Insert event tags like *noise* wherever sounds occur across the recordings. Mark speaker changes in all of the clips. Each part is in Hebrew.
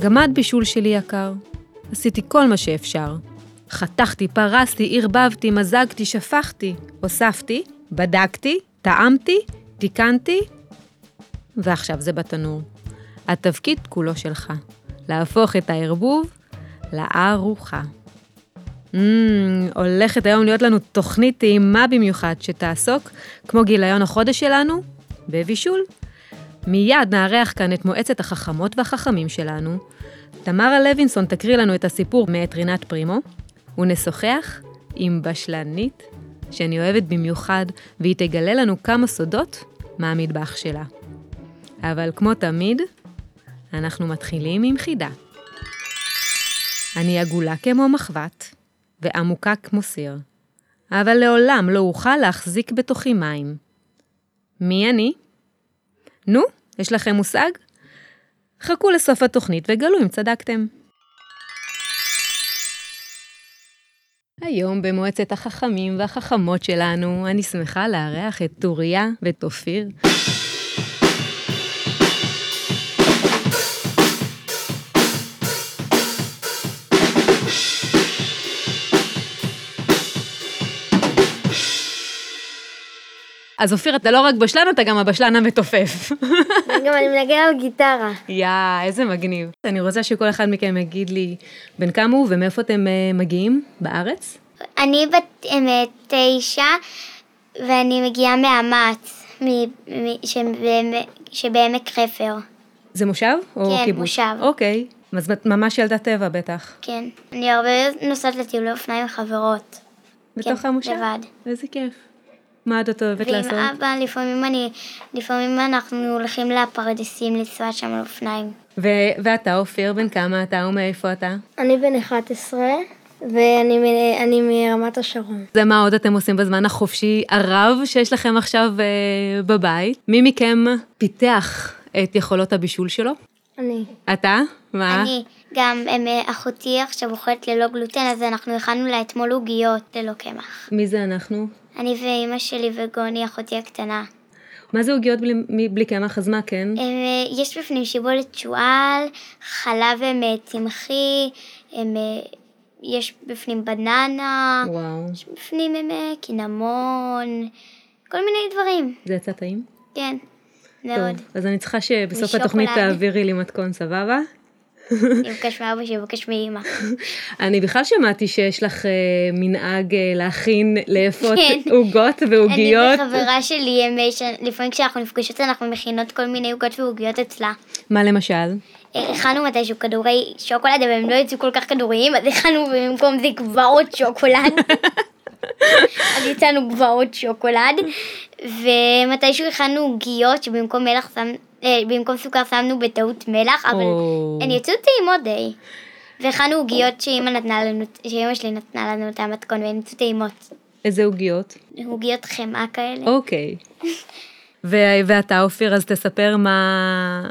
Speaker 1: גמד בישול שלי יקר. עשיתי כל מה שאפשר. חתכתי, פרסתי, ערבבתי, מזגתי, שפכתי, הוספתי, בדקתי, טעמתי, תיקנתי, ועכשיו זה בתנור. התפקיד כולו שלך, להפוך את הערבוב לארוחה. Mm, הולכת היום להיות לנו תוכנית טעימה במיוחד, שתעסוק, כמו גיליון החודש שלנו, בבישול. מיד נארח כאן את מועצת החכמות והחכמים שלנו. תמרה לוינסון תקריא לנו את הסיפור מאת רינת פרימו, ונשוחח עם בשלנית שאני אוהבת במיוחד, והיא תגלה לנו כמה סודות מהמטבח שלה. אבל כמו תמיד, אנחנו מתחילים עם חידה. אני עגולה כמו מחבת, ועמוקה כמו סיר, אבל לעולם לא אוכל להחזיק בתוכי מים. מי אני? נו, יש לכם מושג? חכו לסוף התוכנית וגלו אם צדקתם. היום במועצת החכמים והחכמות שלנו, אני שמחה לארח את טוריה ואת אופיר. אז אופיר, אתה לא רק בשלן, אתה גם הבשלן המתופף. *laughs*
Speaker 2: גם אני מנגן על גיטרה.
Speaker 1: יא, איזה מגניב. אני רוצה שכל אחד מכם יגיד לי בן כמה הוא ומאיפה אתם אה, מגיעים בארץ.
Speaker 2: אני בת אה, תשע, ואני מגיעה מאמץ, שבעמק- חפר.
Speaker 1: זה מושב או
Speaker 2: כן,
Speaker 1: קיבוץ?
Speaker 2: מושב.
Speaker 1: אוקיי. אז את ממש ילדת טבע בטח.
Speaker 2: כן. אני הרבה נוסעת לטיולי אופניים עם חברות.
Speaker 1: בתוך
Speaker 2: כן,
Speaker 1: המושב?
Speaker 2: לבד.
Speaker 1: איזה כיף. מה עוד את אוהבת
Speaker 2: ועם
Speaker 1: לעשות?
Speaker 2: אבא, לפעמים אני, לפעמים אנחנו הולכים לפרדסים לנסוע שם על אופניים.
Speaker 1: ו- ואתה, אופיר, בן כמה אתה ומאיפה אתה?
Speaker 3: אני בן 11, ואני מרמת השרון.
Speaker 1: זה מה עוד אתם עושים בזמן החופשי הרב שיש לכם עכשיו אה, בבית? מי מכם פיתח את יכולות הבישול שלו?
Speaker 3: אני.
Speaker 1: אתה? מה?
Speaker 2: אני, גם הם, אה, אחותי עכשיו אוכלת ללא גלוטן, אז אנחנו הכנו לה אתמול עוגיות ללא קמח.
Speaker 1: מי זה אנחנו?
Speaker 2: אני ואימא שלי וגוני, אחותי הקטנה.
Speaker 1: מה זה עוגיות בלי, בלי קמח? אז מה כן?
Speaker 2: אה, יש בפנים שיבולת שועל, חלב אה, צמחי, הם, אה, יש בפנים בננה,
Speaker 1: וואו.
Speaker 2: יש בפנים הם, קינמון, כל מיני דברים,
Speaker 1: זה יצא טעים?
Speaker 2: כן, מאוד.
Speaker 1: טוב, אז אני צריכה שבסוף. התוכנית תעבירי לי מתכון, סבבה? *laughs*
Speaker 2: מבקש מאבא שיבקש מאימא.
Speaker 1: אני בכלל שמעתי שיש לך אה, מנהג אה, להכין, לאפות
Speaker 2: כן.
Speaker 1: עוגות ועוגיות.
Speaker 2: אני וחברה שלי, אה, לפעמים כשאנחנו נפגשות אנחנו מכינות כל מיני עוגות ועוגיות אצלה.
Speaker 1: מה למשל?
Speaker 2: הכנו מתישהו כדורי שוקולד, אבל הם לא יצאו כל כך כדוריים, אז הכנו במקום זה גבעות שוקולד. *laughs* אז יצאנו גבעות שוקולד, ומתישהו הכנו עוגיות שבמקום מלח במקום סוכר שמנו בטעות מלח, אבל
Speaker 1: או.
Speaker 2: הן יצאו טעימות די. והכנו עוגיות שאימא נתנה לנו, שאימא שלי נתנה לנו את המתכון, והן יצאו טעימות.
Speaker 1: איזה עוגיות?
Speaker 2: עוגיות חמאה כאלה.
Speaker 1: אוקיי. ו- ואתה, אופיר, אז תספר מה,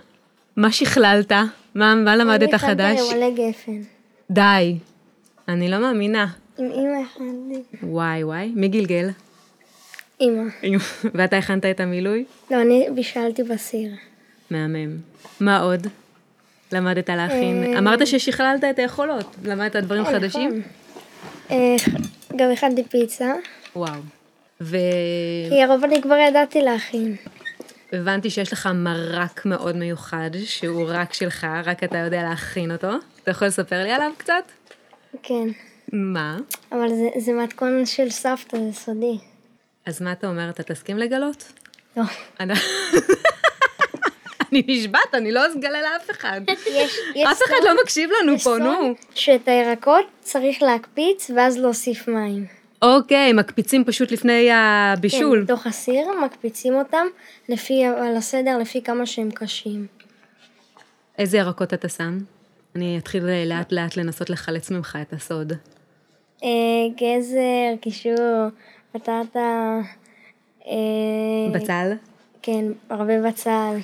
Speaker 1: מה שכללת, מה, מה למדת
Speaker 3: אני
Speaker 1: חדש?
Speaker 3: הכנתי למלא גפן.
Speaker 1: די, אני לא מאמינה.
Speaker 3: עם אמא הכנתי.
Speaker 1: וואי וואי, מי גלגל?
Speaker 3: אמא. *laughs*
Speaker 1: ואתה הכנת את המילוי?
Speaker 3: לא, אני בישלתי בסיר.
Speaker 1: מהמם. מה עוד? למדת להכין?
Speaker 3: אה,
Speaker 1: אמרת ששכללת את היכולות, למדת דברים חדשים?
Speaker 3: אה, גם הכנתי פיצה,
Speaker 1: וואו.
Speaker 3: כי הרוב אני כבר ידעתי להכין.
Speaker 1: והבנתי שיש לך מרק מאוד מיוחד, שהוא רק שלך, רק אתה יודע להכין אותו. אתה יכול לספר לי עליו קצת?
Speaker 3: כן.
Speaker 1: מה?
Speaker 3: אבל זה, זה מתכון של סבתא, זה סודי.
Speaker 1: אז מה אתה אומר, אתה תסכים לגלות?
Speaker 3: לא.
Speaker 1: אני נשבעת, אני לא אסגלה לאף אחד. *laughs* אף אחד לא מקשיב לנו פה, נו.
Speaker 3: שאת הירקות צריך להקפיץ ואז להוסיף מים.
Speaker 1: אוקיי, מקפיצים פשוט לפני הבישול.
Speaker 3: כן, בתוך הסיר, מקפיצים אותם לפי, על הסדר, לפי כמה שהם קשים.
Speaker 1: איזה ירקות אתה שם? אני אתחיל לאט לאט לנסות לחלץ ממך את הסוד.
Speaker 3: אה, גזר, קישור, בטטה, אה,
Speaker 1: בצל?
Speaker 3: כן, הרבה בצל.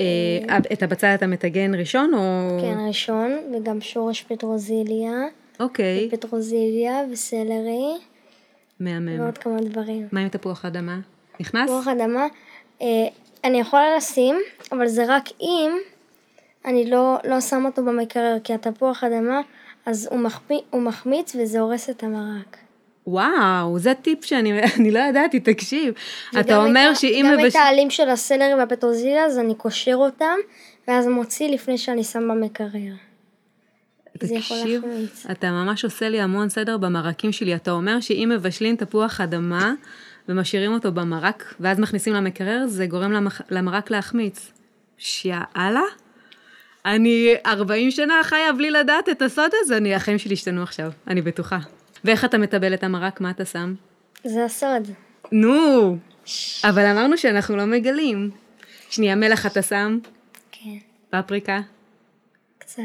Speaker 1: אה, את הבצל אתה מטגן ראשון או...
Speaker 3: כן, ראשון, וגם שורש פטרוזיליה,
Speaker 1: אוקיי,
Speaker 3: פטרוזיליה וסלרי,
Speaker 1: מהמם.
Speaker 3: ועוד כמה דברים.
Speaker 1: מה עם תפוח אדמה? נכנס?
Speaker 3: תפוח אדמה, אה, אני יכולה לשים, אבל זה רק אם אני לא, לא שם אותו במקרר, כי התפוח אדמה, אז הוא, מחמי, הוא מחמיץ וזה הורס את המרק.
Speaker 1: וואו, זה טיפ שאני אני לא ידעתי, תקשיב. אתה אומר שאם
Speaker 3: גם
Speaker 1: מבש...
Speaker 3: את העלים של הסלרי והפטרוזיליה, אז אני קושר אותם, ואז מוציא לפני שאני שם במקרר.
Speaker 1: תקשיב. אתה ממש עושה לי המון סדר במרקים שלי. אתה אומר שאם מבשלים תפוח אדמה ומשאירים אותו במרק, ואז מכניסים למקרר, זה גורם למח... למרק להחמיץ. שיאללה? אני 40 שנה חיה בלי לדעת את הסוד הזה, אני, החיים שלי השתנו עכשיו, אני בטוחה. ואיך אתה מטבל את המרק? מה אתה שם?
Speaker 3: זה הסוד.
Speaker 1: נו, אבל אמרנו שאנחנו לא מגלים. שנייה, מלח אתה שם?
Speaker 3: כן,
Speaker 1: פפריקה?
Speaker 3: קצת,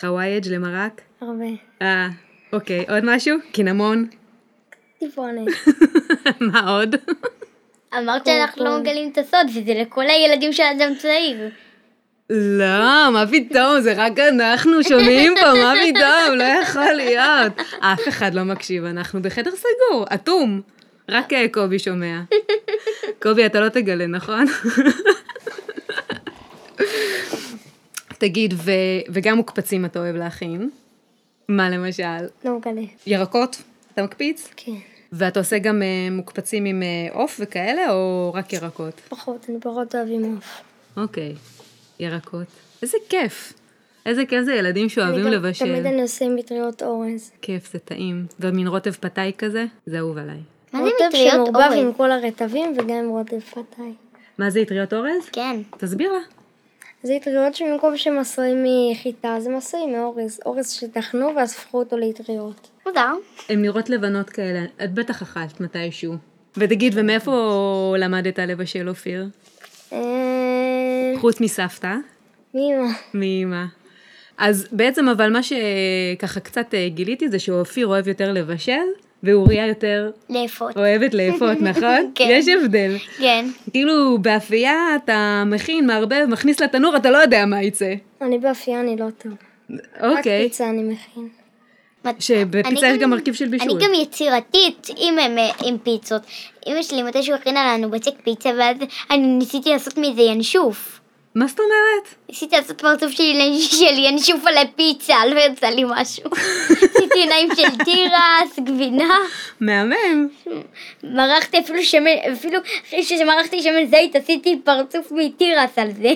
Speaker 1: חווייג' למרק?
Speaker 3: הרבה.
Speaker 1: אה, אוקיי, עוד משהו? קינמון?
Speaker 3: טיפונת. *laughs*
Speaker 1: מה עוד?
Speaker 2: אמרת שאנחנו לא מגלים את הסוד, וזה לכל הילדים של אדם צעיר.
Speaker 1: לא, מה פתאום, זה רק אנחנו שומעים פה, מה פתאום, לא יכול להיות. אף אחד לא מקשיב, אנחנו בחדר סגור, אטום. רק אה, קובי שומע. קובי, אתה לא תגלה, נכון? תגיד, ו... וגם מוקפצים אתה אוהב להכין? מה למשל?
Speaker 3: לא מגלה.
Speaker 1: ירקות? אתה מקפיץ?
Speaker 3: כן.
Speaker 1: ואתה עושה גם אה, מוקפצים עם אה, עוף וכאלה, או רק ירקות?
Speaker 3: פחות, אני פחות אוהב עם עוף.
Speaker 1: אוקיי, ירקות. איזה כיף. איזה כיף זה ילדים שאוהבים לבשל.
Speaker 3: תמיד אני עושה עם מטריות אורז.
Speaker 1: כיף, זה טעים. ומין רוטב פתאי כזה, זה אהוב עליי.
Speaker 2: מה זה
Speaker 3: רוטב
Speaker 2: מטריות
Speaker 3: שמעורבב
Speaker 2: אורז?
Speaker 3: עם כל הרטבים וגם עם רוטב פתאי.
Speaker 1: מה זה אטריות אורז?
Speaker 2: כן.
Speaker 1: תסביר לה.
Speaker 3: זה אטריות שבמקום שהם עשויים מחיטה, הם עשויים מאורז. אורז שטחנו ואז הפכו אותו לאטריות.
Speaker 2: מוזר.
Speaker 1: הן נראות לבנות כאלה, את בטח אכלת מתישהו. ותגיד, ומאיפה למדת לבשל אופיר?
Speaker 3: אה...
Speaker 1: חוץ מסבתא,
Speaker 3: מאמא.
Speaker 1: מאמא. אז בעצם, אבל מה שככה קצת אה, גיליתי זה שאופיר אוהב יותר לבשל, ואוריה יותר
Speaker 2: לאפות.
Speaker 1: אוהבת לאפות, *laughs* נכון?
Speaker 2: כן.
Speaker 1: יש הבדל.
Speaker 2: כן.
Speaker 1: כאילו, באפייה אתה מכין, מערבב, מכניס לתנור, אתה לא יודע מה יצא.
Speaker 3: אני באפייה אני לא טוב. רק
Speaker 1: אוקיי.
Speaker 3: פיצה אני מכין.
Speaker 1: שבפיצה יש גם מרכיב של בישול.
Speaker 2: אני גם יצירתית עם, עם, עם פיצות. אמא שלי מתישהו הכינה לנו בצק פיצה ואז אני ניסיתי לעשות מזה ינשוף.
Speaker 1: מה זאת אומרת?
Speaker 2: ניסיתי לעשות פרצוף שלי של ינשוף על הפיצה, לא יצא לי משהו. *laughs* עשיתי עיניים של תירס, גבינה,
Speaker 1: מהמם.
Speaker 2: מרחתי אפילו שמן, אפילו אחרי שמרחתי שמן זית עשיתי פרצוף מתירס על זה.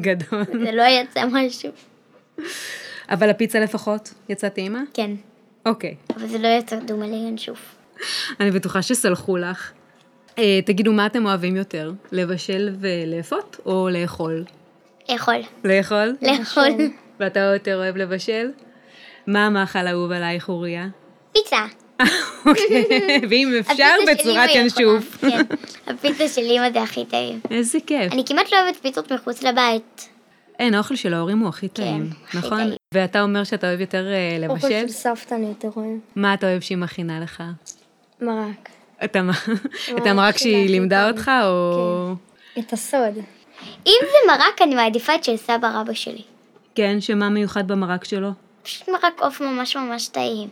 Speaker 1: גדול.
Speaker 2: זה לא יצא משהו.
Speaker 1: אבל הפיצה לפחות, יצא טעימה?
Speaker 2: כן,
Speaker 1: אוקיי.
Speaker 2: אבל זה לא יצא דומה לינשוף.
Speaker 1: אני בטוחה שסלחו לך. אה, תגידו, מה אתם אוהבים יותר? לבשל ולאפות או לאכול?
Speaker 2: לאכול.
Speaker 1: לאכול?
Speaker 2: לאכול.
Speaker 1: ואתה יותר אוהב לבשל? מה המאכל האהוב עלייך, אוריה?
Speaker 2: פיצה.
Speaker 1: אוקיי, ואם אפשר, בצורת ינשוף.
Speaker 2: כן, הפיצה של אמא זה הכי טעים.
Speaker 1: איזה כיף.
Speaker 2: אני כמעט לא אוהבת פיצות מחוץ לבית.
Speaker 1: אין, האוכל של ההורים הוא הכי טעים,
Speaker 2: הכי
Speaker 1: נכון?
Speaker 2: טעים.
Speaker 1: ואתה אומר שאתה אוהב יותר אה,
Speaker 3: אוכל
Speaker 1: לבשל?
Speaker 3: של סבתא אני יותר אוהב.
Speaker 1: מה אתה אוהב שהיא מכינה לך?
Speaker 3: מרק.
Speaker 1: את המ- את המרק שהיא לימדה. אותך, או...
Speaker 3: את הסוד.
Speaker 2: אם זה מרק, אני מעדיפה את של סבא רבא שלי.
Speaker 1: כן, שמה מיוחד במרק שלו?
Speaker 2: פשוט מרק עוף ממש ממש טעים.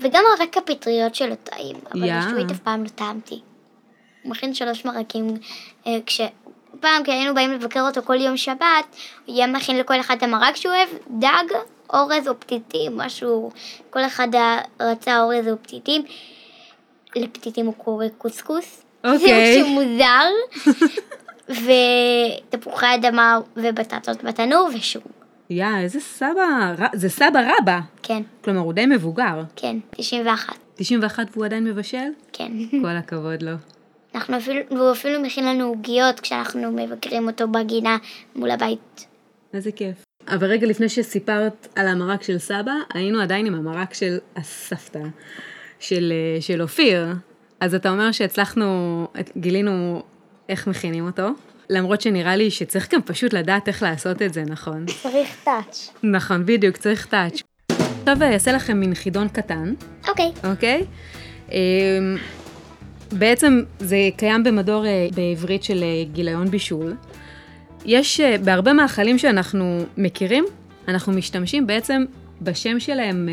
Speaker 2: וגם מרק הפטריות שלו טעים, אבל
Speaker 1: יא.
Speaker 2: בשביעית אף פעם לא טעמתי. הוא מכין שלוש מרקים, אה, כש... פעם כשהיינו באים לבקר אותו כל יום שבת, הוא היה מכין לכל אחד את המרק שהוא אוהב, דג, אורז או פתיתים, משהו, כל אחד רצה אורז או פתיתים. לפתיתים הוא קורא קוסקוס.
Speaker 1: אוקיי.
Speaker 2: זה משהו מוזר. *laughs* ותפוחי אדמה ובטטות בתנור ושום.
Speaker 1: יא, איזה סבא, זה סבא רבא.
Speaker 2: כן,
Speaker 1: כלומר, הוא די מבוגר.
Speaker 2: כן, 91.
Speaker 1: 91 והוא עדיין מבשל?
Speaker 2: כן. *laughs*
Speaker 1: כל הכבוד לו.
Speaker 2: אנחנו אפילו, והוא אפילו מכין לנו עוגיות כשאנחנו מבקרים אותו בגינה מול הבית.
Speaker 1: איזה כיף. אבל רגע לפני שסיפרת על המרק של סבא, היינו עדיין עם המרק של הסבתא, של, אה, של אופיר. אז אתה אומר שהצלחנו, גילינו איך מכינים אותו, למרות שנראה לי שצריך גם פשוט לדעת איך לעשות את זה, נכון?
Speaker 3: צריך טאץ'.
Speaker 1: נכון, בדיוק, צריך טאץ'. עכשיו אעשה לכם מין חידון קטן,
Speaker 2: אוקיי.
Speaker 1: אוקיי? אמ, בעצם זה קיים במדור אה, בעברית של אה, גיליון בישול. יש בהרבה מאכלים שאנחנו מכירים, אנחנו משתמשים בעצם בשם שלהם,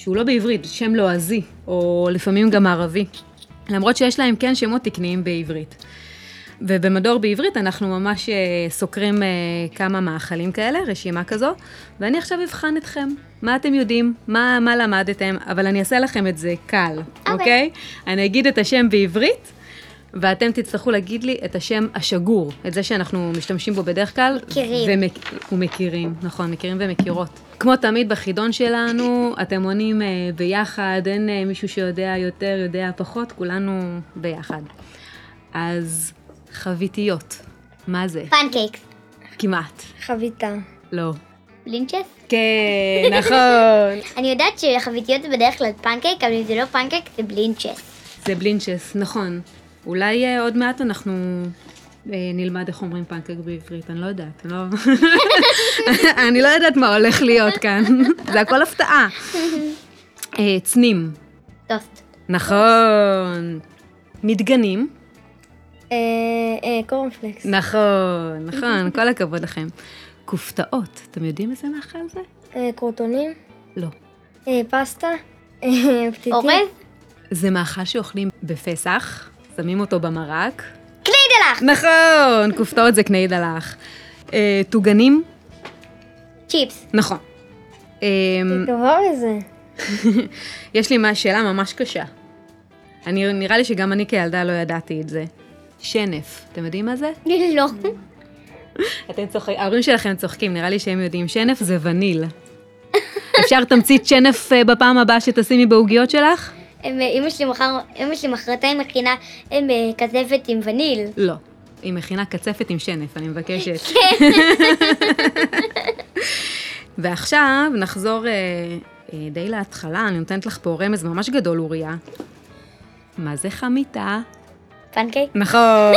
Speaker 1: שהוא לא בעברית, שם לועזי, או לפעמים גם ערבי. למרות שיש להם כן שמות תקניים בעברית. ובמדור בעברית אנחנו ממש אה, סוקרים אה, כמה מאכלים כאלה, רשימה כזו, ואני עכשיו אבחן אתכם. מה אתם יודעים? מה, מה למדתם? אבל אני אעשה לכם את זה קל,
Speaker 2: אוקיי.
Speaker 1: אוקיי? אני אגיד את השם בעברית, ואתם תצטרכו להגיד לי את השם השגור, את זה שאנחנו משתמשים בו בדרך כלל.
Speaker 2: מכירים.
Speaker 1: ומק... ומכירים, נכון, מכירים ומכירות. כמו תמיד בחידון שלנו, אתם עונים אה, ביחד, אין אה, מישהו שיודע יותר, יודע פחות, כולנו ביחד. אז חביתיות, מה זה?
Speaker 2: פנקייקס.
Speaker 1: כמעט.
Speaker 3: חביתה.
Speaker 1: לא.
Speaker 2: בלינצ'ס?
Speaker 1: כן, *laughs* נכון.
Speaker 2: אני יודעת שחביתיות זה בדרך כלל פנקייק, אבל אם זה לא פנקייק זה בלינצ'ס.
Speaker 1: זה בלינצ'ס, נכון. אולי אה, עוד מעט אנחנו אה, נלמד איך אומרים פנקייק בעברית, אני לא יודעת, לא... *laughs* אני לא יודעת מה הולך להיות כאן, *laughs* זה הכל הפתעה. אה, צנים,
Speaker 2: טוסט.
Speaker 1: נכון. מדגנים,
Speaker 3: קורנפלקס.
Speaker 1: נכון, נכון, *laughs* כל הכבוד לכם. כופתאות, אתם יודעים איזה מאכל זה?
Speaker 3: קרוטונים.
Speaker 1: לא.
Speaker 3: פסטה. פתיתים.
Speaker 2: אורז?
Speaker 1: זה מאכל שאוכלים בפסח, שמים אותו במרק.
Speaker 2: קניידלח!
Speaker 1: נכון, כופתאות זה קני דלח. אה, טוגנים,
Speaker 2: צ'יפס.
Speaker 1: נכון. אה,
Speaker 3: טובה בזה.
Speaker 1: יש לי שאלה ממש קשה. אני, נראה לי שגם אני כילדה לא ידעתי את זה. שנף, אתם יודעים מה זה? *laughs*
Speaker 2: לא.
Speaker 1: אתם צוחקים, ההורים שלכם צוחקים, נראה לי שהם יודעים. שנף זה וניל. אפשר תמצית שנף אה, בפעם הבאה שתשימי בעוגיות שלך?
Speaker 2: אה, אמא שלי מחר, אמא שלי מחרתיים מכינה אה, כזפת עם וניל.
Speaker 1: לא. היא מכינה קצפת עם שנף, אני מבקשת. *laughs* ועכשיו נחזור אה, אה, די להתחלה, אני נותנת לך פה רמז ממש גדול, אוריה. מה זה חמיתה?
Speaker 2: פנקייק?
Speaker 1: נכון. *laughs*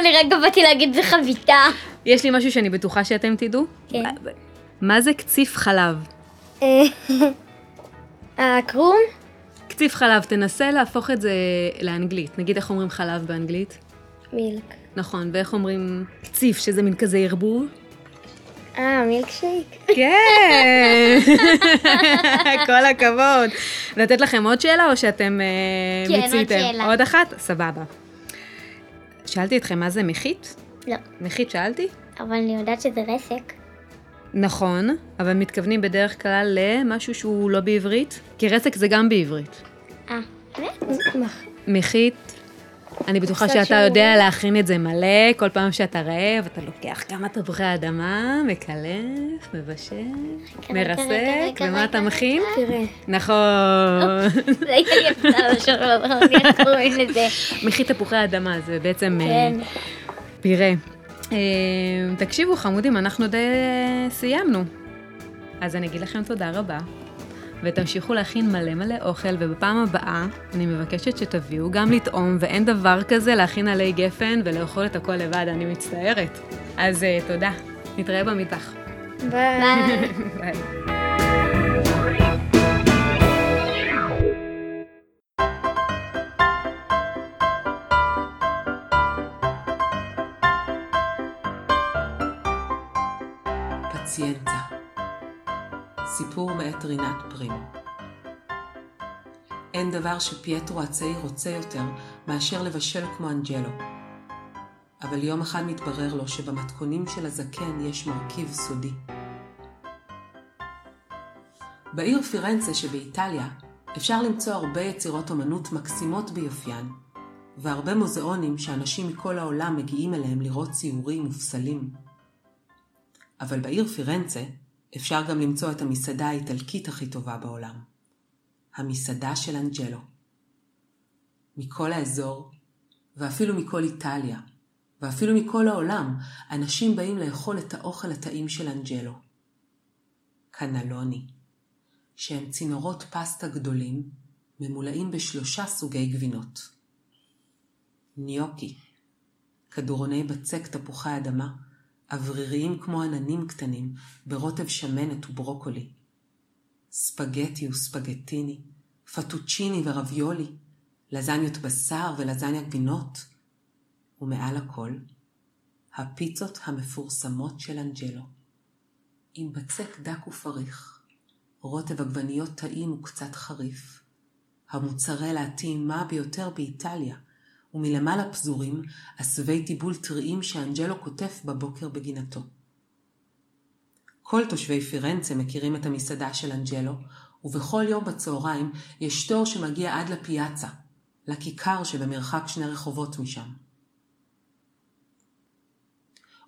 Speaker 2: אני רגע באתי להגיד זה חביתה.
Speaker 1: יש לי משהו שאני בטוחה שאתם תדעו.
Speaker 2: כן.
Speaker 1: מה זה קציף חלב? *laughs*
Speaker 3: הקרום?
Speaker 1: קציף חלב, תנסה להפוך את זה לאנגלית. נגיד איך אומרים חלב באנגלית?
Speaker 3: מילק.
Speaker 1: נכון, ואיך אומרים קציף, שזה מין כזה ערבוב?
Speaker 3: אה, מילקשייק?
Speaker 1: כן! *laughs* *laughs* כל הכבוד. לתת לכם עוד שאלה או שאתם אה,
Speaker 2: כן, עוד
Speaker 1: מיציתם?
Speaker 2: שאלה.
Speaker 1: עוד אחת? סבבה. שאלתי אתכם מה זה מחית?
Speaker 2: לא.
Speaker 1: מחית שאלתי?
Speaker 2: אבל אני יודעת שזה רסק.
Speaker 1: נכון, אבל מתכוונים בדרך כלל למשהו שהוא לא בעברית? כי רסק זה גם בעברית.
Speaker 2: אה, באמת?
Speaker 3: מח-
Speaker 1: מחית, אני בטוחה שאתה. יודע להכין את זה מלא, כל פעם שאתה רעב, אתה לוקח כמה תפוחי אדמה, מקלף, מבשל, מרסק, ומה אתה. מכין?
Speaker 3: תראה.
Speaker 1: נכון. מחית תפוחי אדמה, זה בעצם אה,
Speaker 2: כן.
Speaker 1: פירה. אה, תקשיבו, חמודים, אנחנו די אה, סיימנו. אז אני אגיד לכם תודה רבה, ותמשיכו להכין מלא מלא אוכל, ובפעם הבאה אני מבקשת שתביאו גם לטעום, ואין דבר כזה להכין עלי גפן ולאכול את הכל לבד, אני מצטערת. אז אה, תודה, נתראה במטבח.
Speaker 3: ביי. *laughs*
Speaker 2: ביי.
Speaker 1: ביי.
Speaker 4: פציינטה סיפור מאת רינת פרימו אין דבר שפייטרו הצעיר רוצה יותר מאשר לבשל כמו אנג'לו. אבל יום אחד מתברר לו שבמתכונים של הזקן יש מרכיב סודי. בעיר פירנצה שבאיטליה אפשר למצוא הרבה יצירות אומנות מקסימות ביופיין, והרבה מוזיאונים שאנשים מכל העולם מגיעים אליהם לראות ציורים ופסלים. אבל בעיר פירנצה אפשר גם למצוא את המסעדה האיטלקית הכי טובה בעולם. המסעדה של אנג'לו. מכל האזור, ואפילו מכל איטליה, ואפילו מכל העולם, אנשים באים לאכול את האוכל הטעים של אנג'לו. קנלוני, שהם צינורות פסטה גדולים, ממולאים בשלושה סוגי גבינות. ניוקי, כדורוני בצק תפוחי אדמה, אווריריים כמו עננים קטנים, ברוטב שמנת וברוקולי. ספגטי וספגטיני, פטוצ'יני ורביולי, לזניות בשר ולזניה גבינות, ומעל הכל, הפיצות המפורסמות של אנג'לו, עם בצק דק ופריך, רוטב עגבניות טעים וקצת חריף, המוצרלה הטעימה ביותר באיטליה, ומלמעלה פזורים עשבי טיבול טריים שאנג'לו קוטף בבוקר בגינתו. כל תושבי פירנצה מכירים את המסעדה של אנג'לו, ובכל יום בצהריים יש תור שמגיע עד לפיאצה, לכיכר שבמרחק שני רחובות משם.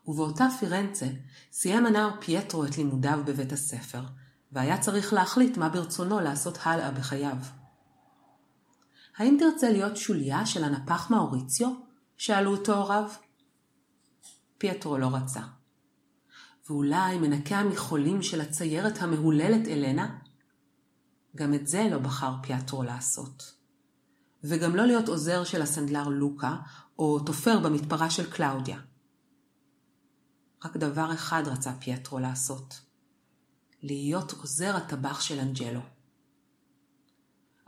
Speaker 4: ובאותה פירנצה סיים הנער פייטרו את לימודיו בבית הספר, והיה צריך להחליט מה ברצונו לעשות הלאה בחייו. האם תרצה להיות שוליה של הנפח מאוריציו? שאלו אותו הוריו. פייטרו לא רצה. ואולי מנקה המכחולים של הציירת המהוללת אלנה? גם את זה לא בחר פייטרו לעשות. וגם לא להיות עוזר של הסנדלר לוקה, או תופר במתפרה של קלאודיה. רק דבר אחד רצה פייטרו לעשות. להיות עוזר הטבח של אנג'לו.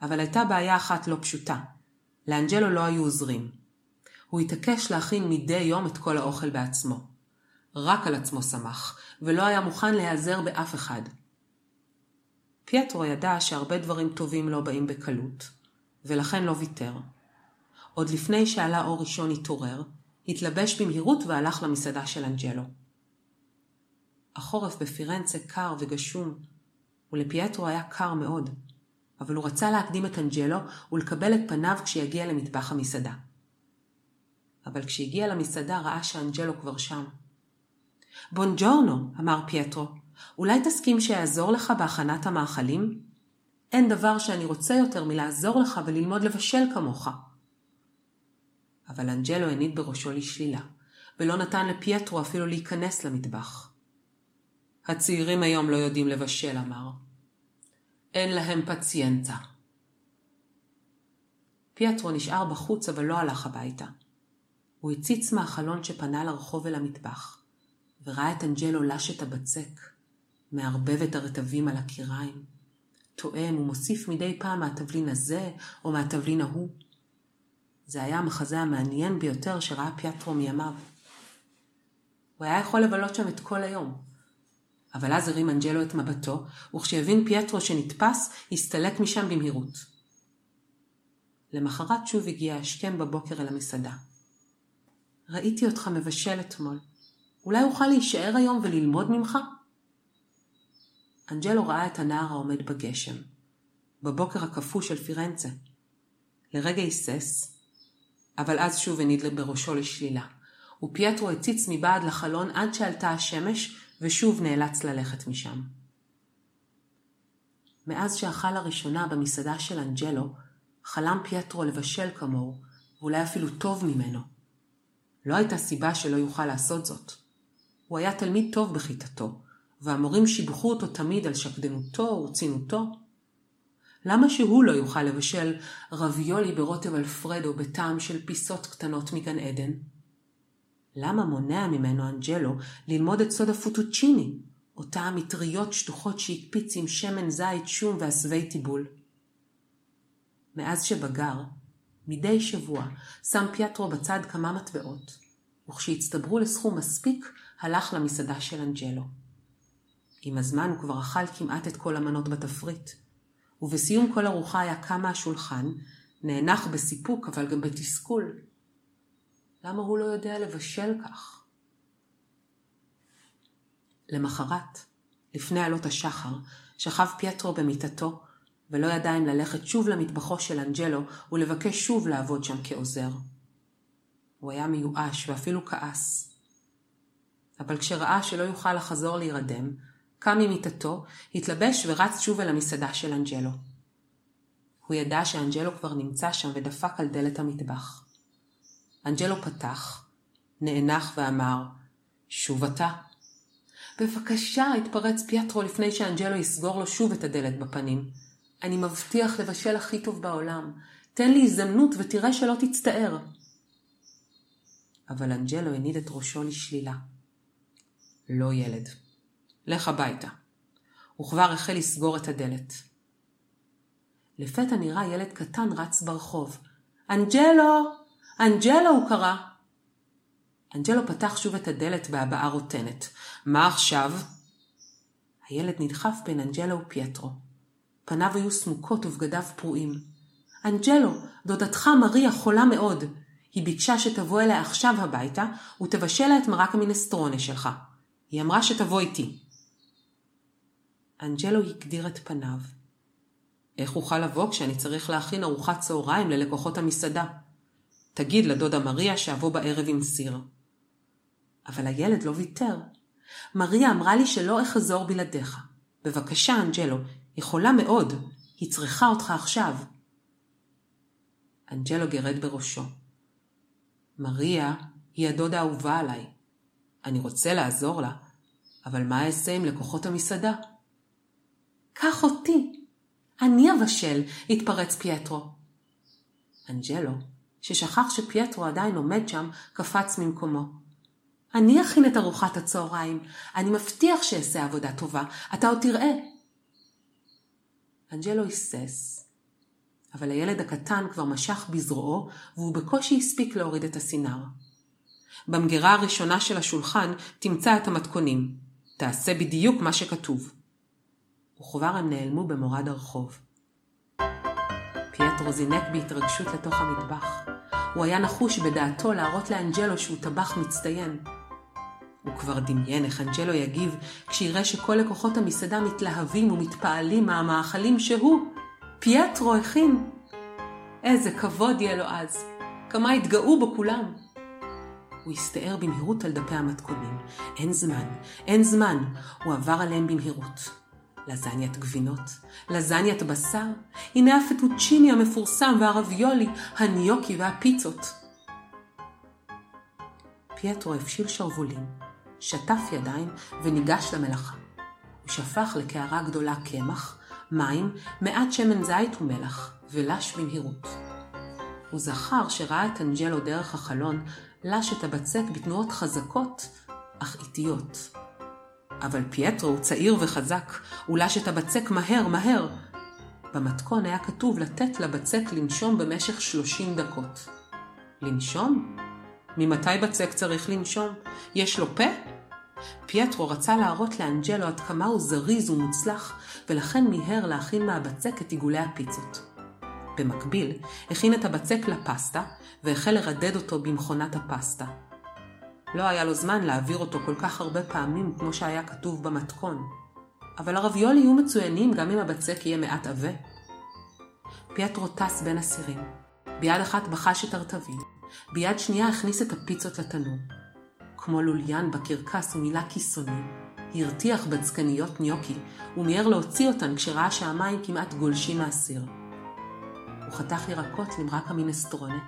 Speaker 4: אבל הייתה בעיה אחת לא פשוטה. לאנג'לו לא היו עוזרים. הוא התעקש להכין מדי יום את כל האוכל בעצמו. רק על עצמו שמח, ולא היה מוכן להיעזר באף אחד. פייטרו ידע שהרבה דברים טובים לא באים בקלות, ולכן לא ויתר. עוד לפני שעלה אור ראשון התעורר, התלבש במהירות והלך למסעדה של אנג'לו. החורף בפירנצה קר וגשום, ולפייטרו היה קר מאוד, אבל הוא רצה להקדים את אנג'לו ולקבל את פניו כשיגיע למטבח המסעדה. אבל כשהגיע למסעדה ראה שאנג'לו כבר שם. בונג'ורנו, אמר פייטרו, אולי תסכים שיעזור לך בהכנת המאכלים? אין דבר שאני רוצה יותר מלעזור לך וללמוד לבשל כמוך. אבל אנג'לו הניד בראשו לשלילה, ולא נתן לפייטרו אפילו להיכנס למטבח. הצעירים היום לא יודעים לבשל, אמר. אין להם פציינצה. פייטרו נשאר בחוץ אבל לא הלך הביתה. הוא הציץ מהחלון שפנה לרחוב אל המטבח, וראה את אנג'לו לש את הבצק, מערבב את הרטבים על הקיריים, טועם ומוסיף מדי פעם מהתבלין הזה או מהתבלין ההוא. זה היה המחזה המעניין ביותר שראה פייטרו מימיו. הוא היה יכול לבלות שם את כל היום, אבל אז הרים אנג'לו את מבטו, וכשהבין פייטרו שנתפס, הסתלק משם במהירות. למחרת שוב הגיע השכם בבוקר אל המסעדה. ראיתי אותך מבשל אתמול. אולי אוכל להישאר היום וללמוד ממך? אנג'לו ראה את הנער העומד בגשם, בבוקר הקפוא של פירנצה. לרגע היסס, אבל אז שוב הניד בראשו לשלילה, ופייטרו הציץ מבעד לחלון עד שעלתה השמש ושוב נאלץ ללכת משם. מאז שאכל לראשונה במסעדה של אנג'לו, חלם פייטרו לבשל כמוהו, ואולי אפילו טוב ממנו. לא הייתה סיבה שלא יוכל לעשות זאת. הוא היה תלמיד טוב בכיתתו, והמורים שיבחו אותו תמיד על שקדנותו ורצינותו. למה שהוא לא יוכל לבשל רביולי ברוטב אלפרדו בטעם של פיסות קטנות מגן עדן? למה מונע ממנו אנג'לו ללמוד את סוד הפוטוצ'יני, אותה המטריות שטוחות שהקפיץ עם שמן זית, שום ועשבי טיבול? מאז שבגר, מדי שבוע שם פיאטרו בצד כמה מטבעות, וכשהצטברו לסכום מספיק, הלך למסעדה של אנג'לו. עם הזמן הוא כבר אכל כמעט את כל המנות בתפריט, ובסיום כל ארוחה היה קם מהשולחן, נאנח בסיפוק אבל גם בתסכול, למה הוא לא יודע לבשל כך? למחרת, לפני עלות השחר, שכב פייטרו במיטתו, ולא ידע אם ללכת שוב למטבחו של אנג'לו ולבקש שוב לעבוד שם כעוזר. הוא היה מיואש ואפילו כעס. אבל כשראה שלא יוכל לחזור להירדם, קם ממיטתו, התלבש ורץ שוב אל המסעדה של אנג'לו. הוא ידע שאנג'לו כבר נמצא שם ודפק על דלת המטבח. אנג'לו פתח, נאנח ואמר, שוב אתה? בבקשה, התפרץ פיאטרו לפני שאנג'לו יסגור לו שוב את הדלת בפנים. אני מבטיח לבשל הכי טוב בעולם. תן לי הזדמנות ותראה שלא תצטער. אבל אנג'לו הניד את ראשו לשלילה. לא ילד. לך הביתה. וכבר החל לסגור את הדלת. לפתע נראה ילד קטן רץ ברחוב. אנג'לו! אנג'לו, הוא קרא. אנג'לו פתח שוב את הדלת בהבעה רוטנת. מה עכשיו? הילד נדחף בין אנג'לו ופייטרו. פניו היו סמוקות ובגדיו פרועים. אנג'לו, דודתך מריה חולה מאוד. היא ביקשה שתבוא אליה עכשיו הביתה ותבשל לה את מרק המינסטרונה שלך. היא אמרה שתבוא איתי. אנג'לו הגדיר את פניו. איך אוכל לבוא כשאני צריך להכין ארוחת צהריים ללקוחות המסעדה? תגיד לדודה מריה שאבוא בערב עם סיר. אבל הילד לא ויתר. מריה אמרה לי שלא אחזור בלעדיך. בבקשה, אנג'לו, היא חולה מאוד, היא צריכה אותך עכשיו. אנג'לו גירד בראשו. מריה היא הדודה האהובה עליי. אני רוצה לעזור לה, אבל מה אעשה עם לקוחות המסעדה? קח אותי, אני אבשל, התפרץ פייטרו. אנג'לו, ששכח שפייטרו עדיין עומד שם, קפץ ממקומו. אני אכין את ארוחת הצהריים, אני מבטיח שאעשה עבודה טובה, אתה עוד תראה. אנג'לו היסס, אבל הילד הקטן כבר משך בזרועו, והוא בקושי הספיק להוריד את הסינר. במגירה הראשונה של השולחן תמצא את המתכונים. תעשה בדיוק מה שכתוב. וכבר הם נעלמו במורד הרחוב. פייטרו זינק בהתרגשות לתוך המטבח. הוא היה נחוש בדעתו להראות לאנג'לו שהוא טבח מצטיין. הוא כבר דמיין איך אנג'לו יגיב כשיראה שכל לקוחות המסעדה מתלהבים ומתפעלים מהמאכלים שהוא, פייטרו, הכין. איזה כבוד יהיה לו אז. כמה יתגאו בו כולם. הוא הסתער במהירות על דפי המתכונים. אין זמן, אין זמן. הוא עבר עליהם במהירות. לזניית גבינות, לזניית בשר, הנה הפטוצ'יני המפורסם והרביולי, הניוקי והפיצות. פייטרו הפשיל שרוולים, שטף ידיים וניגש למלאכה. הוא שפך לקערה גדולה קמח, מים, מעט שמן זית ומלח, ולש במהירות. הוא זכר שראה את אנג'לו דרך החלון, לש את הבצק בתנועות חזקות, אך איטיות. אבל פייטרו הוא צעיר וחזק, הוא לש את הבצק מהר מהר. במתכון היה כתוב לתת לבצק לנשום במשך 30 דקות. לנשום? ממתי בצק צריך לנשום? יש לו פה? פייטרו רצה להראות לאנג'לו עד כמה הוא זריז ומוצלח, ולכן מיהר להכין מהבצק את עיגולי הפיצות. במקביל, הכין את הבצק לפסטה, והחל לרדד אותו במכונת הפסטה. לא היה לו זמן להעביר אותו כל כך הרבה פעמים כמו שהיה כתוב במתכון. אבל הרביולי יהיו מצוינים גם אם הבצק יהיה מעט עבה. פייטרו טס בין הסירים. ביד אחת בחש את הרטבים, ביד שנייה הכניס את הפיצות לתנור. כמו לוליין בקרקס ומילא כיסוני, הרתיח בצקניות ניוקי, ומיהר להוציא אותן כשראה שהמים כמעט גולשים מהסיר. הוא חתך ירקות למרק המינסטרונה,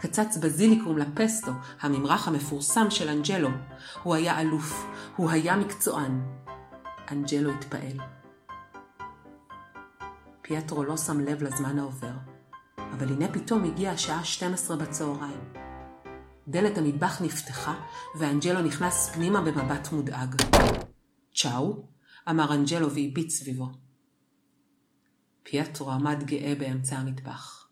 Speaker 4: קצץ בזיליקום לפסטו, הממרח המפורסם של אנג'לו. הוא היה אלוף, הוא היה מקצוען. אנג'לו התפעל. פייטרו לא שם לב לזמן העובר, אבל הנה פתאום הגיעה השעה 12 בצהריים. דלת המטבח נפתחה, ואנג'לו נכנס פנימה במבט מודאג. צ'או, אמר אנג'לו והביט סביבו. פייטרו עמד גאה באמצע המטבח.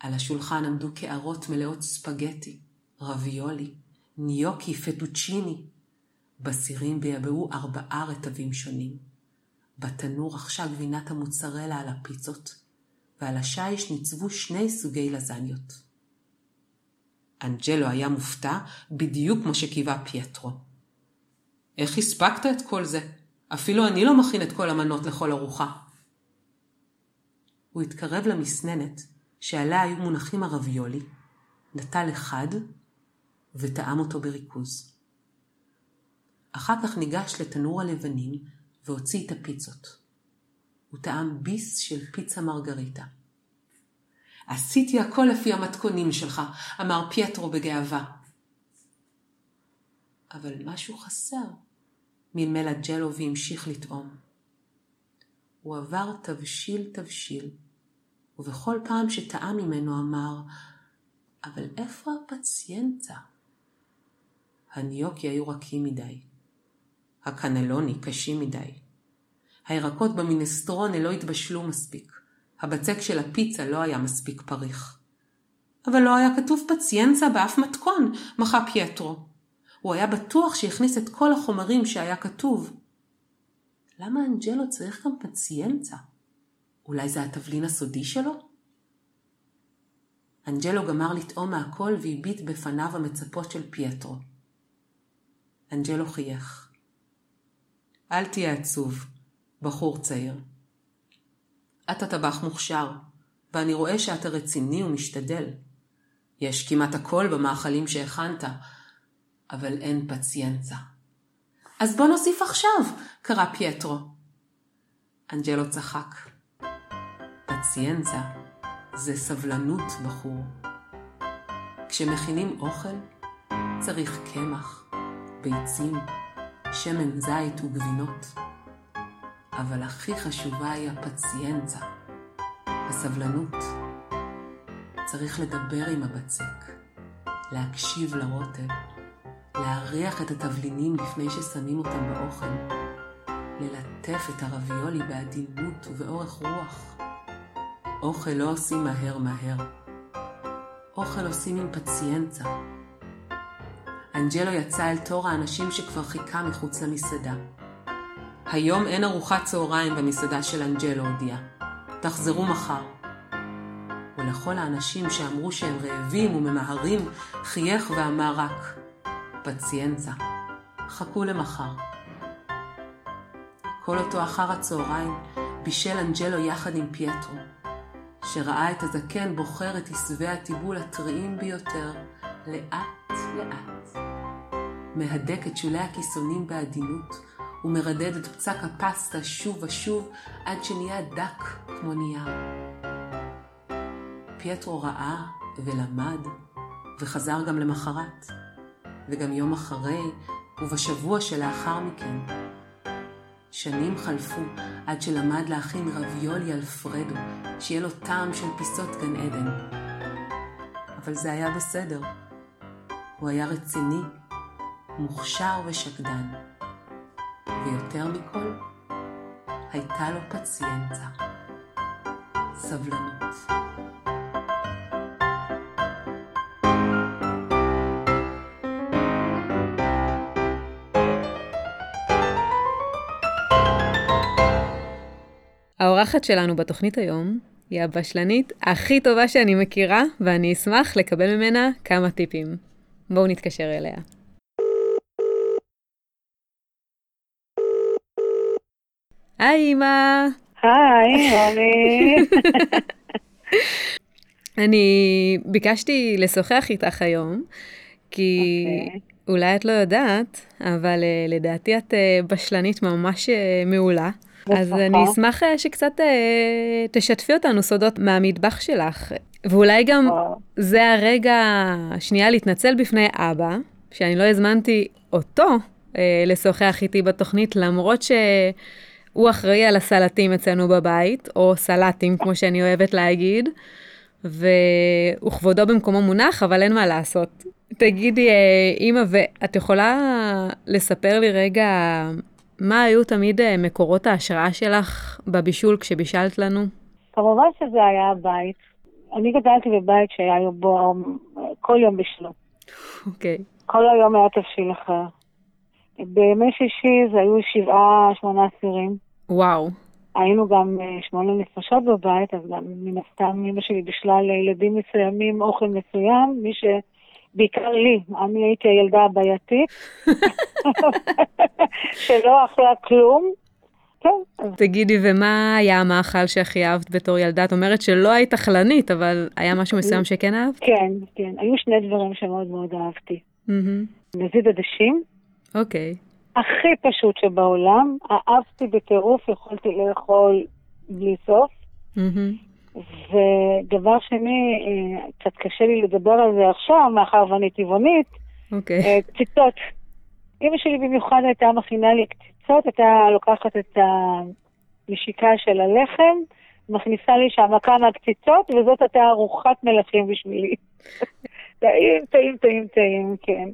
Speaker 4: על השולחן עמדו קערות מלאות ספגטי, רביולי, ניוקי, פטוצ'יני. בסירים ויבעו ארבעה רטבים שונים. בתנור רכשה גבינת המוצרלה על הפיצות, ועל השיש ניצבו שני סוגי לזניות. אנג'לו היה מופתע בדיוק כמו שקיווה פייטרו. איך הספקת את כל זה? אפילו אני לא מכין את כל המנות לכל ארוחה. הוא התקרב למסננת שעליה היו מונחים הרביולי, נטל אחד וטעם אותו בריכוז. אחר כך ניגש לתנור הלבנים והוציא את הפיצות. הוא טעם ביס של פיצה מרגריטה. עשיתי הכל לפי המתכונים שלך, אמר פייטרו בגאווה. אבל משהו חסר, מלמל הג'לו והמשיך לטעום. הוא עבר תבשיל תבשיל, ובכל פעם שטעה ממנו אמר, אבל איפה הפציינצה? הניוקי היו רכים מדי. הקנלוני קשים מדי. הירקות במינסטרונה לא התבשלו מספיק. הבצק של הפיצה לא היה מספיק פריך. אבל לא היה כתוב pazienza באף מתכון, מחה פייטרו. הוא היה בטוח שהכניס את כל החומרים שהיה כתוב. למה אנג'לו צריך גם pazienza? אולי זה התבלין הסודי שלו? אנג'לו גמר לטעום מהכל והביט בפניו המצפות של פייטרו. אנג'לו חייך. אל תהיה עצוב, בחור צעיר. אתה טבח מוכשר, ואני רואה שאתה רציני ומשתדל. יש כמעט הכל במאכלים שהכנת, אבל אין פציינצה. אז בוא נוסיף עכשיו, קרא פייטרו. אנג'לו צחק. פציינצה זה סבלנות, בחור. כשמכינים אוכל, צריך קמח, ביצים, שמן זית וגבינות. אבל הכי חשובה היא הפציינצה, הסבלנות. צריך לדבר עם הבצק, להקשיב לרוטב, להריח את התבלינים לפני ששמים אותם באוכל, ללטף את הרביולי בעדינות ובאורך רוח. אוכל לא עושים מהר מהר. אוכל עושים עם פציינצה. אנג'לו יצא אל תור האנשים שכבר חיכה מחוץ למסעדה. היום אין ארוחת צהריים במסעדה של אנג'לו, הודיע. תחזרו מחר. ולכל האנשים שאמרו שהם רעבים וממהרים, חייך ואמר רק, פציינצה, חכו למחר. כל אותו אחר הצהריים בישל אנג'לו יחד עם פייטרו, שראה את הזקן בוחר את עשבי הטיבול הטריים ביותר, לאט לאט. מהדק את שולי הכיסונים בעדינות, ומרדד את בצק הפסטה שוב ושוב עד שנהיה דק כמו נייר. פייטרו ראה ולמד, וחזר גם למחרת, וגם יום אחרי, ובשבוע שלאחר מכן. שנים חלפו עד שלמד להכין רביולי אלפרדו, שיהיה לו טעם של פיסות גן עדן. אבל זה היה בסדר. הוא היה רציני, מוכשר ושקדן. ויותר מכל, הייתה לו פציינצה, סבלנות.
Speaker 1: האורחת שלנו בתוכנית היום היא הבשלנית הכי טובה שאני מכירה, ואני אשמח לקבל ממנה כמה טיפים. בואו נתקשר אליה. היי, אמא.
Speaker 5: היי, *laughs* רוני.
Speaker 1: אני ביקשתי לשוחח איתך היום, כי
Speaker 5: אוקיי.
Speaker 1: אולי את לא יודעת, אבל אה, לדעתי את אה, בשלנית ממש אה, מעולה. אז
Speaker 5: בשמחה.
Speaker 1: אני אשמח שקצת תשתפי אותנו סודות מהמטבח שלך. ואולי גם. זה הרגע, שנייה, להתנצל בפני אבא, שאני לא הזמנתי אותו לשוחח איתי בתוכנית, למרות שהוא אחראי על הסלטים אצלנו בבית, או סלטים, כמו שאני אוהבת להגיד, וכבודו במקומו מונח, אבל אין מה לעשות. תגידי, אה, אימא, ואת יכולה לספר לי רגע מה היו תמיד אה, מקורות ההשראה שלך בבישול כשבישלת לנו?
Speaker 5: כמובן שזה היה הבית. אני גדלתי בבית שהיה בו כל יום בשלו.
Speaker 1: אוקיי.
Speaker 5: כל היום היה תבשיל אחר. בימי שישי זה היו שבעה, שמונה אסירים.
Speaker 1: וואו.
Speaker 5: היינו גם אה, שמונה נפשות בבית, אז גם מן הסתם אמא שלי בישלה לילדים מסוימים אוכל מסוים, מי ש... בעיקר לי, אני הייתי הילדה הבעייתית, *laughs* שלא אכלה כלום. כן,
Speaker 1: תגידי, ומה היה המאכל שהכי אהבת בתור ילדה? את אומרת שלא היית אכלנית, אבל היה משהו מסוים שכן אהבת?
Speaker 5: כן, כן. היו שני דברים שמאוד מאוד אהבתי. נזיד עדשים,
Speaker 1: אוקיי.
Speaker 5: הכי פשוט שבעולם, אהבתי בטירוף, יכולתי לאכול בלי סוף. ודבר שני, אה, קצת קשה לי לדבר על זה עכשיו, מאחר ואני טבעונית,
Speaker 1: אוקיי.
Speaker 5: אה, קציצות. אמא שלי במיוחד הייתה מכינה לי קציצות, הייתה לוקחת את הנשיקה של הלחם, מכניסה לי שם כמה קציצות, וזאת הייתה ארוחת מלכים בשבילי. *laughs* טעים, טעים, טעים, טעים, כן.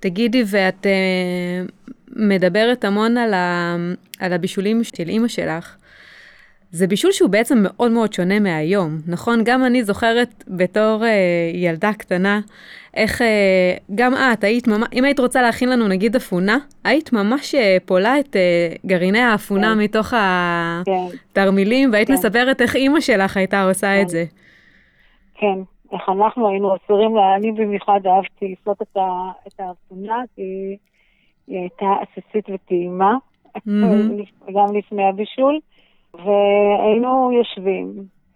Speaker 1: תגידי, ואת אה, מדברת המון על, ה, על הבישולים של אימא שלך. זה בישול שהוא בעצם מאוד מאוד שונה מהיום, נכון? גם אני זוכרת בתור אה, ילדה קטנה, איך אה, גם את היית ממש, אם היית רוצה להכין לנו נגיד אפונה, היית ממש אה, פולה את אה, גרעיני האפונה
Speaker 5: כן.
Speaker 1: מתוך
Speaker 5: כן.
Speaker 1: התרמילים, והיית
Speaker 5: כן.
Speaker 1: מספרת איך אימא שלך הייתה עושה את
Speaker 5: כן.
Speaker 1: זה.
Speaker 5: כן, איך אנחנו היינו אסירים, אני במיוחד אהבתי לעשות את, ה, את האפונה, כי היא הייתה עסיסית וטעימה,
Speaker 1: מהמם.
Speaker 5: גם לפני הבישול, והיינו יושבים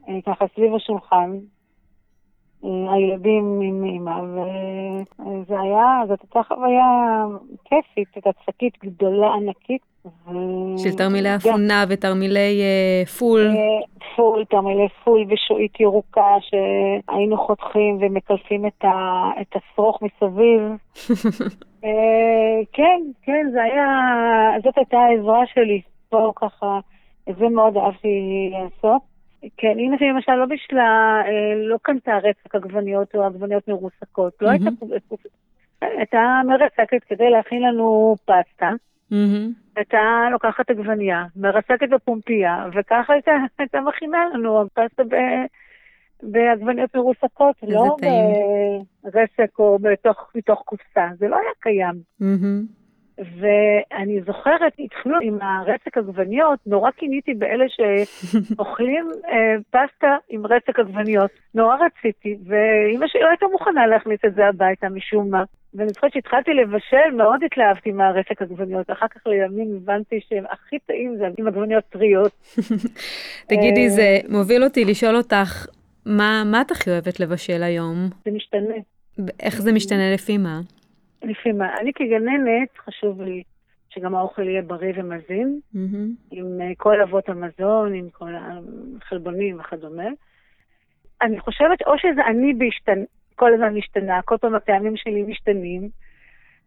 Speaker 5: אה, ככה סביב השולחן, אה, הילדים עם אמא, וזה היה, זאת הייתה חוויה כיפית, הייתה שקית גדולה, ענקית. ו-
Speaker 1: של תרמילי אפונה ותרמילי אה, פול.
Speaker 5: אה, פול, תרמילי פול ושעועית ירוקה שהיינו חותכים ומקלפים את, ה, את השרוך מסביב. *laughs* אה, כן, כן, זה היה, זאת הייתה העזרה שלי. פה ככה, זה מאוד אהבתי לעשות. כן, אמא שלי למשל לא בשלה, אה, לא קנתה רצק עגבניות או עגבניות מרוסקות. לא הייתה, הייתה מרסקת כדי להכין לנו פסטה. הייתה לוקחת עגבנייה, מרסקת בפומפייה, וככה הייתה, הייתה מכינה לנו פסטה ב- בעגבניות מרוסקות, לא
Speaker 1: טעים.
Speaker 5: ברסק או בתוך, מתוך קופסה, זה לא היה קיים.
Speaker 1: מהמם.
Speaker 5: ואני זוכרת, התחילו עם הרסק עגבניות, נורא קינאתי באלה שאוכלים *laughs* אה, פסטה עם רסק עגבניות. נורא רציתי, ואימא שלי לא הייתה מוכנה להכניס את זה הביתה משום מה. ואני זוכרת שהתחלתי לבשל, מאוד התלהבתי מהרסק עגבניות. אחר כך לימים הבנתי שהם הכי טעים זה עם עגבניות טריות. *laughs*
Speaker 1: תגידי,
Speaker 5: אה,
Speaker 1: זה מוביל אותי לשאול אותך, מה מה את הכי אוהבת לבשל היום?
Speaker 5: זה משתנה.
Speaker 1: איך זה משתנה לפי מה?
Speaker 5: לפי מה, אני כגננת, חשוב לי שגם האוכל יהיה בריא ומזין.
Speaker 1: מהמם.
Speaker 5: עם אה, כל אבות המזון, עם כל החלבונים וכדומה. אני חושבת, או שזה אני בהשתנ... כל הזמן משתנה, כל פעם הטעמים שלי משתנים,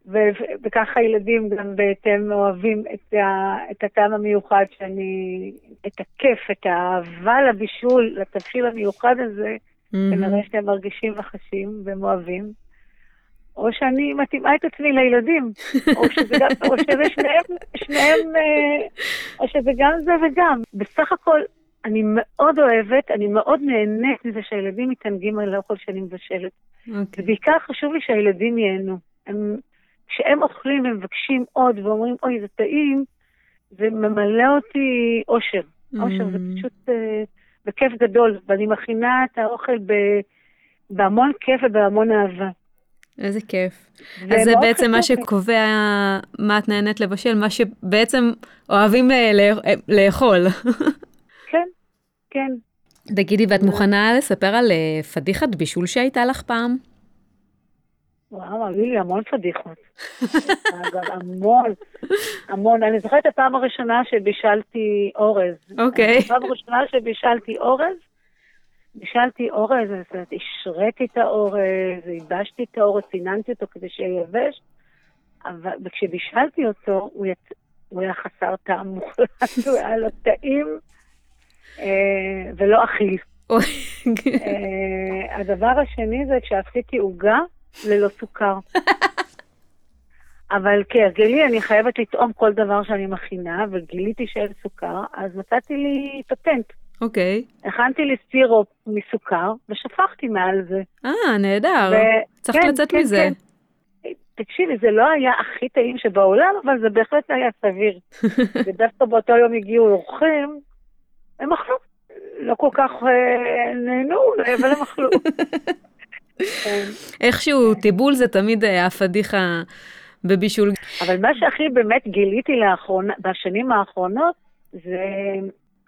Speaker 5: ו- וככה הילדים גם בהתאם אוהבים את, ה- את הטעם המיוחד שאני, את הכיף, את האהבה לבישול, לתבשיל המיוחד הזה,
Speaker 1: מהמם.
Speaker 5: כנראה שהם מרגישים וחשים והם אוהבים. או שאני מתאימה את עצמי לילדים, או שזה, גם, או שזה שניהם, שניהם, אה, או שזה גם זה וגם. בסך הכל, אני מאוד אוהבת, אני מאוד נהנית מזה שהילדים מתענגים על האוכל שאני מבשלת.
Speaker 1: אוקיי.
Speaker 5: ובעיקר חשוב לי שהילדים ייהנו. הם, כשהם אוכלים הם מבקשים עוד ואומרים, אוי, זה טעים, זה ממלא אותי אושר. אושר זה
Speaker 1: Mm.
Speaker 5: פשוט אה, בכיף גדול, ואני מכינה את האוכל ב, בהמון כיף ובהמון אהבה.
Speaker 1: איזה כיף. אז זה בעצם מה. שקובע מה את נהנית לבשל, מה שבעצם אוהבים אה, אה, לאכול. *laughs*
Speaker 5: כן, כן.
Speaker 1: תגידי, ואת מוכנה לספר על אה, פדיחת בישול שהייתה לך פעם?
Speaker 5: וואו, היו לי המון פדיחות. אגב, המון, המון. אני זוכרת את הפעם הראשונה שבישלתי אורז.
Speaker 1: אוקיי.
Speaker 5: הפעם הראשונה שבישלתי אורז, בישלתי אורז, אז השריתי את האורז, ייבשתי את האורז, ציננתי אותו כדי שיהיה יבש, אבל וכשבישלתי אותו, הוא, יצ... הוא היה חסר טעם מוחלט, הוא היה לא טעים אה, ולא אכיל. אה, הדבר השני זה כשעשיתי עוגה ללא סוכר. אבל כהרגלי אני חייבת לטעום כל דבר שאני מכינה, וגיליתי שאין סוכר, אז מצאתי לי פטנט.
Speaker 1: אוקיי.
Speaker 5: הכנתי לי סירופ מסוכר, ושפכתי מעל זה.
Speaker 1: אה, נהדר.
Speaker 5: ו-
Speaker 1: צריך
Speaker 5: כן,
Speaker 1: לצאת
Speaker 5: כן,
Speaker 1: מזה.
Speaker 5: כן. תקשיבי, זה לא היה הכי טעים שבעולם, אבל זה בהחלט היה סביר. *laughs* ודווקא באותו יום הגיעו אורחים, הם אכלו. לא כל כך אה, נהנו, אבל הם אכלו. *laughs* כן.
Speaker 1: איכשהו טיבול זה תמיד אה, הפדיחה בבישול.
Speaker 5: אבל מה שהכי באמת גיליתי לאחרונה, בשנים האחרונות, זה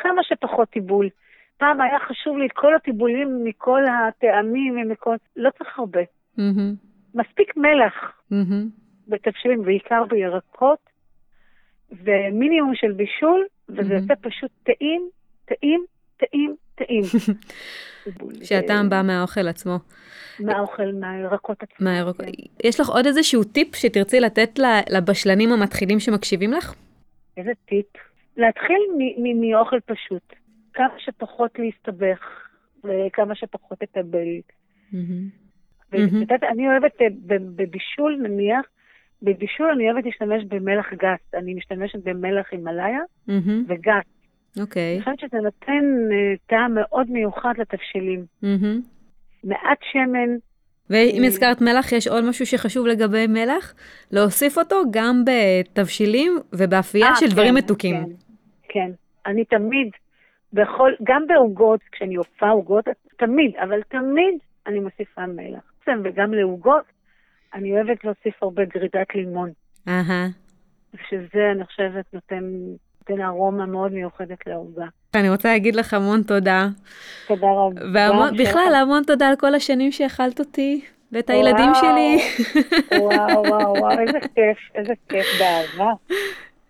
Speaker 5: כמה שפחות טיבול. פעם היה חשוב לי כל הטיבולים מכל הטעמים ומכל... לא צריך הרבה.
Speaker 1: מהמם,
Speaker 5: מספיק מלח
Speaker 1: מהמם.
Speaker 5: בתבשילים, בעיקר בירקות, ומינימום של בישול, וזה
Speaker 1: מהמם.
Speaker 5: יוצא פשוט טעים, טעים, טעים, טעים. *laughs*
Speaker 1: שהטעם בא מהאוכל עצמו.
Speaker 5: מהאוכל, מהירקות עצמם.
Speaker 1: מהירוק-
Speaker 5: כן.
Speaker 1: יש לך עוד איזשהו טיפ שתרצי לתת לבשלנים המתחילים שמקשיבים לך?
Speaker 5: איזה טיפ? להתחיל מאוכל פשוט. כמה שפחות להסתבך, וכמה שפחות. ואת
Speaker 1: מהמם.
Speaker 5: יודעת, אני אוהבת אה, בבישול, נניח, בבישול אני אוהבת להשתמש במלח גס. אני משתמשת במלח הימאליה
Speaker 1: מהמם.
Speaker 5: וגס.
Speaker 1: אוקיי.
Speaker 5: אני חושבת שזה נותן אה, טעם מאוד מיוחד לתבשילים. מעט שמן,
Speaker 1: ואם
Speaker 5: אה.
Speaker 1: הזכרת מלח, יש עוד משהו שחשוב לגבי מלח? להוסיף אותו גם בתבשילים ובאפייה
Speaker 5: אה,
Speaker 1: של
Speaker 5: כן,
Speaker 1: דברים מתוקים.
Speaker 5: כן, כן. אני תמיד, בכל, גם בעוגות, כשאני עופה עוגות, תמיד, אבל תמיד אני מוסיפה מלח. וגם לעוגות, אני אוהבת להוסיף הרבה גרידת לימון.
Speaker 1: אהה.
Speaker 5: שזה, אני חושבת, נותן, נותן ארומה מאוד מיוחדת לעוגה.
Speaker 1: אני רוצה להגיד לך המון תודה.
Speaker 5: תודה רבה.
Speaker 1: ובכלל, המון תודה על כל השנים שהאכלת אותי, ואת הילדים שלי.
Speaker 5: וואו, וואו, וואו, איזה כיף, איזה כיף, באהבה.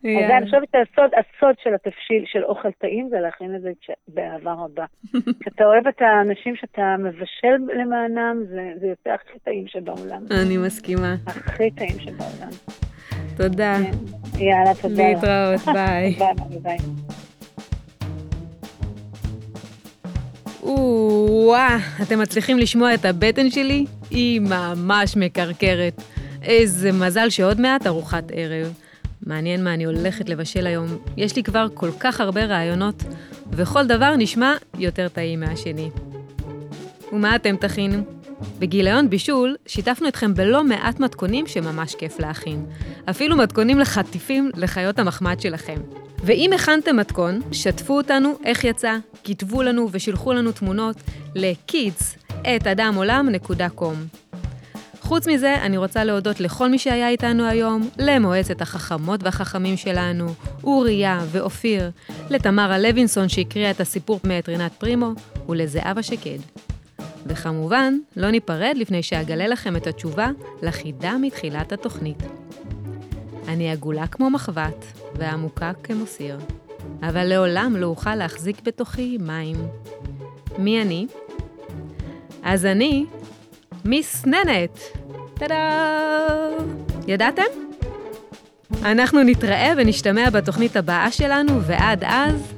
Speaker 5: אז אני חושבת שהסוד, הסוד של התבשיל, של אוכל טעים, זה להכין את זה באהבה רבה. *laughs* כשאתה אוהב את האנשים שאתה מבשל למענם, זה, זה יוצא הכי טעים שבעולם.
Speaker 1: אני מסכימה.
Speaker 5: הכי טעים שבעולם.
Speaker 1: תודה.
Speaker 5: כן. יאללה, תודה.
Speaker 1: להתראות, *laughs* ביי.
Speaker 5: ביי, ביי.
Speaker 1: או-אה, אתם מצליחים לשמוע את הבטן שלי? היא ממש מקרקרת. איזה מזל שעוד מעט ארוחת ערב. מעניין מה אני הולכת לבשל היום. יש לי כבר כל כך הרבה רעיונות, וכל דבר נשמע יותר טעים מהשני. ומה אתם תכינו? בגיליון בישול שיתפנו אתכם בלא מעט מתכונים שממש כיף להכין. אפילו מתכונים לחטיפים לחיות המחמד שלכם. ואם הכנתם מתכון, שתפו אותנו איך יצא, כתבו לנו ושילחו לנו תמונות ל-kids@adamolam.com. חוץ מזה, אני רוצה להודות לכל מי שהיה איתנו היום, למועצת החכמות והחכמים שלנו, אוריה ואופיר, לתמרה לוינסון שהקריאה את הסיפור מאת רינת פרימו, ולזהבה שקד. וכמובן, לא ניפרד לפני שאגלה לכם את התשובה לחידה מתחילת התוכנית. אני עגולה כמו מחבת, ועמוקה כמו סיר, אבל לעולם לא אוכל להחזיק בתוכי מים. מי אני? אז אני מסננת. טאדה! ידעתם? אנחנו נתראה ונשתמע בתוכנית הבאה שלנו, ועד אז,